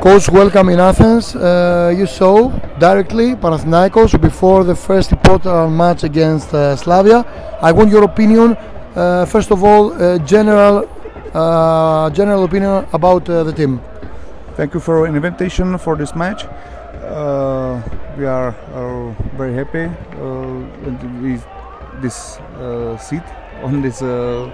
Coach, welcome in Athens. Uh, you saw directly Panathinaikos before the first important match against uh, Slavia. I want your opinion. Uh, first of all, uh, general uh, general opinion about uh, the team. Thank you for an invitation for this match. Uh, we are, are very happy uh, with this uh, seat on this uh,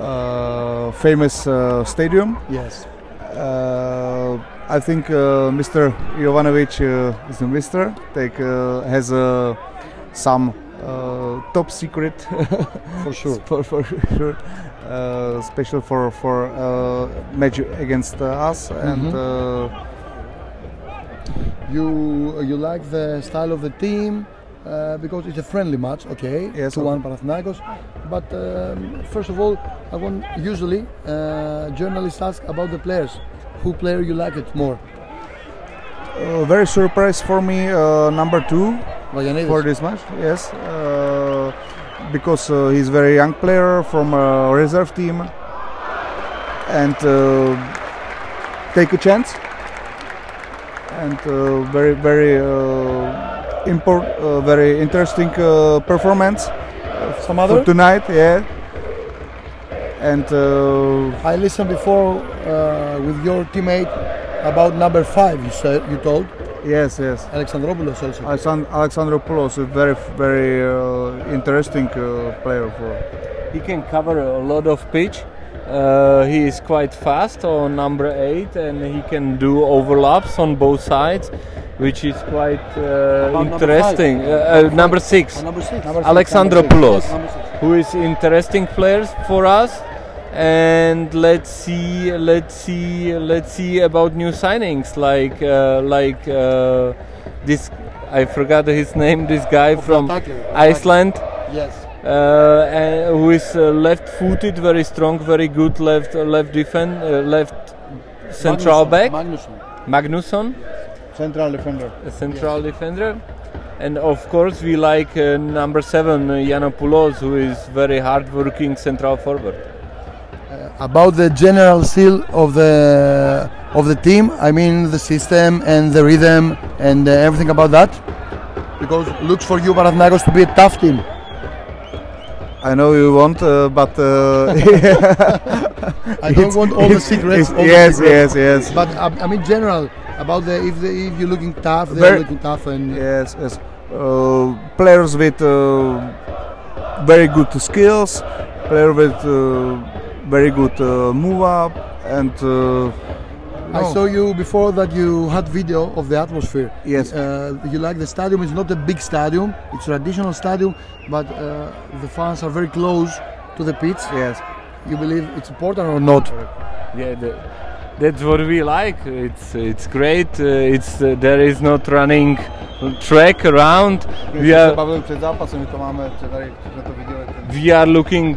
uh, famous uh, stadium. Yes. Uh, I think uh, Mr. Jovanovic uh, is the mister. Take uh, has uh, some uh, top secret For sure. for, for sure. Uh, special for for uh, match against uh, us and. Mhm. Uh, You you like the style of the team uh, because it's a friendly match, okay? Yes, To one Panathinaikos. But um, first of all, I want usually uh, journalists ask about the players. Who player you like it more? Uh, very surprise for me, uh, number two for this match. Yes, uh, because uh, he's very young player from a reserve team, and uh, take a chance. And uh, very very import, very interesting uh, performance Some for other? tonight. Yeah, and. Uh, I listened before uh, with your teammate about number five. You said you told Yes, yes. Alexandropoulos also. Alexand- Alexandropoulos, a very, very uh, interesting uh, player for. He can cover a lot of pitch. Uh, he is quite fast on number eight, and he can do overlaps on both sides, which is quite uh, About number interesting. Uh, uh, number six, number six. Alexandropoulos, number six. who is interesting players for us. And let's see, let's see, let's see about new signings like uh, like uh, this. I forgot his name. This guy from. Iceland Yes. uh, and who is uh, left-footed, very strong, very good left uh, left defend, uh, left central Magnusson, back. Magnusson. Magnusson, Central defender. a central defender, and of course we like uh, number seven uh, Yiannopoulos, who is very hard-working central forward. About the general seal of the of the team. I mean the system and the rhythm and uh, everything about that. Because looks for you Panathinaikos to be a tough team. I know you want, uh, but uh, I don't want all the secrets. all the yes, secrets. yes, yes, But uh, I mean general about the if the, if you're looking tough, they're Very- looking tough and yes, yes. Uh, players with uh, very good skills, players with uh, very good uh, move up, and uh, I no. saw you before that you had video of the atmosphere. Yes. Uh, you like the stadium? It's not a big stadium. It's traditional stadium, but uh, the fans are very close to the pitch. yes. You believe it's important or not? Yeah, the, that's what we like. It's it's great. Uh, it's uh, there is not running track around. We are bavili před zápasem, my to máme, tady jsme to viděli. we are looking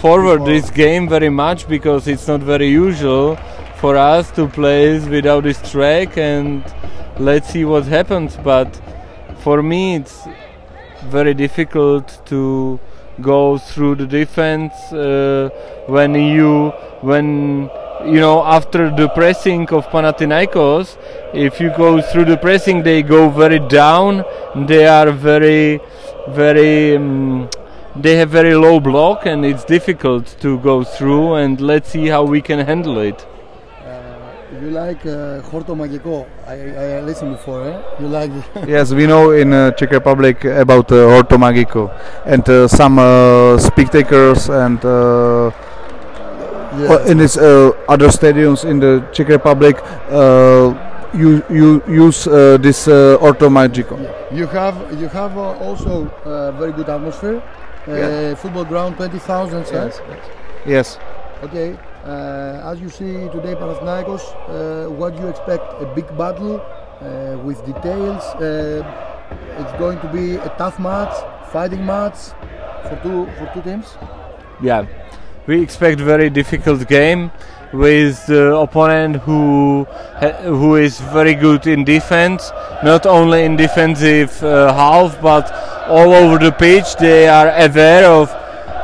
forward this game very much because it's not very usual for us to play without this track and let's see what happens but for me it's very difficult to go through the defense uh, when you when you know after the pressing of Panathinaikos if you go through the pressing they go very down they are very very um, they have very low block and it's difficult to go through and let's see how we can handle it You like uh, Horto Magiko? I, I, I listened before. Eh? You like? Yes, we know in uh, Czech Republic about uh, Horto Magico and uh, some uh, spectators and uh, Yeah. in this uh, other stadiums in the Czech Republic uh, you you use uh, this uh, Horto Magico. You have you have uh, also uh, very good atmosphere. Uh, Yeah. Football ground, twenty thousand. Yes. Yes. Okay. Uh, as you see today, Panathinaikos, uh, what do you expect? A big battle uh, with details. Uh, it's going to be a tough match, fighting match for two for two teams. yeah we expect very difficult game with the opponent who who is very good in defense not only in defensive uh, half but all over the pitch they are aware of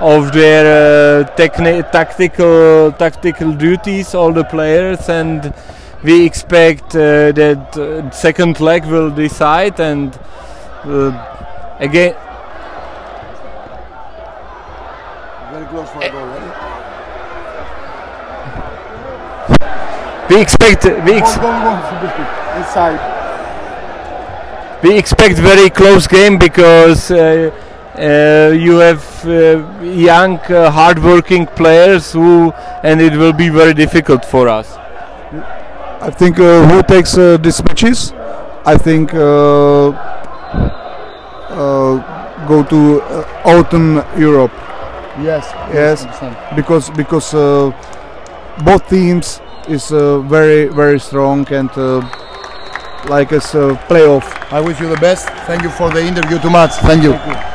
of their uh, techni- tactical tactical duties all the players and we expect uh, that uh, second leg will decide and uh, again Very close for a goal. Right? we expect we, ex- Goal, goal, goal. Inside. We expect very close game because uh, uh, you have uh, young uh, hard-working players who and it will be very difficult for us I think uh, who takes uh, these matches, I think uh, uh, go to uh, autumn Europe Yes. Yes. because because uh, both teams is uh, very very strong and uh, like us uh, playoff. I wish you the best. Thank you for the interview too much. Thank you.